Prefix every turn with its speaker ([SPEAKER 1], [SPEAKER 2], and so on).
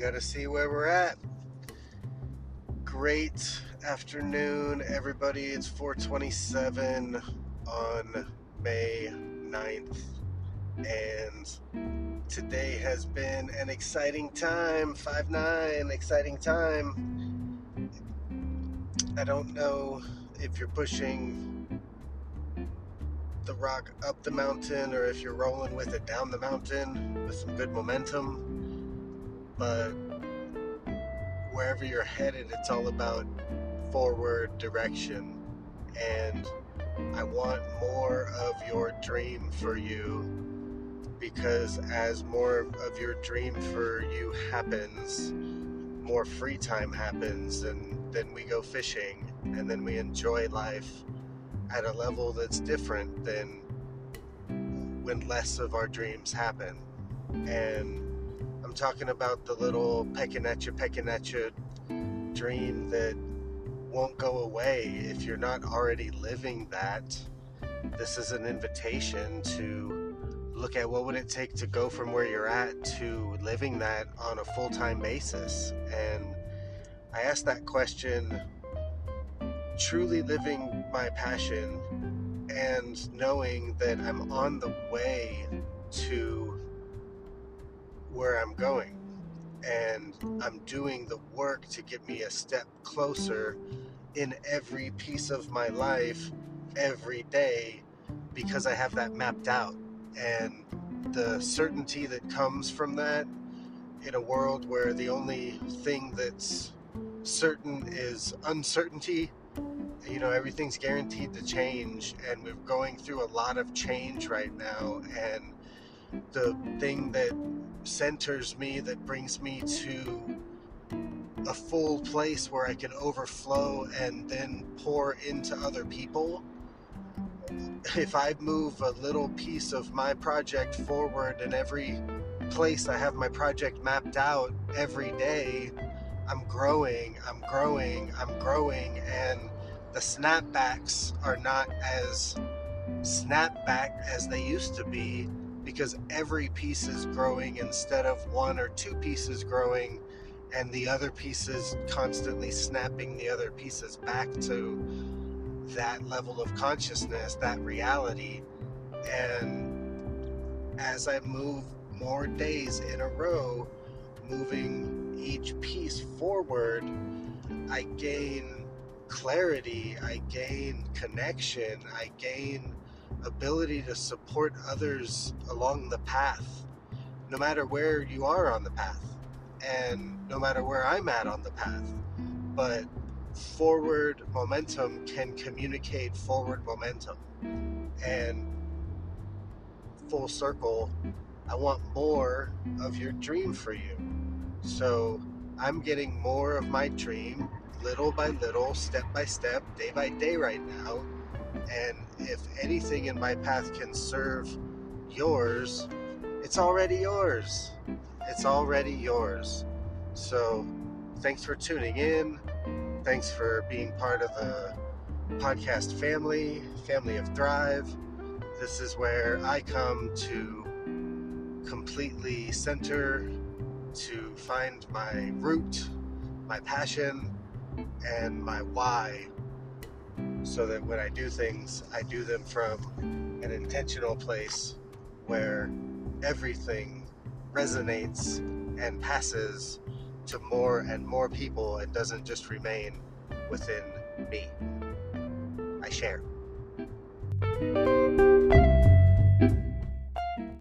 [SPEAKER 1] got to see where we're at. Great afternoon, everybody. It's 427 on May 9th. And today has been an exciting time. 5 9, exciting time. I don't know if you're pushing the rock up the mountain or if you're rolling with it down the mountain with some good momentum but wherever you're headed, it's all about forward direction. And I want more of your dream for you because as more of your dream for you happens, more free time happens, and then we go fishing and then we enjoy life at a level that's different than when less of our dreams happen. And I'm talking about the little pecking at you, pecking at you dream that won't go away if you're not already living that. This is an invitation to look at what would it take to go from where you're at to living that on a full-time basis. And I asked that question truly living my passion and knowing that I'm on the way to where I'm going. And I'm doing the work to get me a step closer in every piece of my life every day because I have that mapped out. And the certainty that comes from that in a world where the only thing that's certain is uncertainty. You know, everything's guaranteed to change, and we're going through a lot of change right now. And the thing that centers me, that brings me to a full place where I can overflow and then pour into other people. If I move a little piece of my project forward in every place I have my project mapped out every day, I'm growing, I'm growing, I'm growing, and the snapbacks are not as snapback as they used to be because every piece is growing instead of one or two pieces growing and the other pieces constantly snapping the other pieces back to that level of consciousness, that reality. And as I move more days in a row, moving each piece forward, I gain clarity, I gain connection, I gain ability to support others along the path, no matter where you are on the path, and no matter where I'm at on the path. But forward momentum can communicate forward momentum. And full circle, I want more of your dream for you. So I'm getting more of my dream little by little, step by step, day by day right now and if anything in my path can serve yours, it's already yours. It's already yours. So, thanks for tuning in. Thanks for being part of the podcast family, family of Thrive. This is where I come to completely center, to find my root, my passion, and my why so that when I do things, I do them from an intentional place where everything resonates and passes to more and more people and doesn't just remain within me. I share.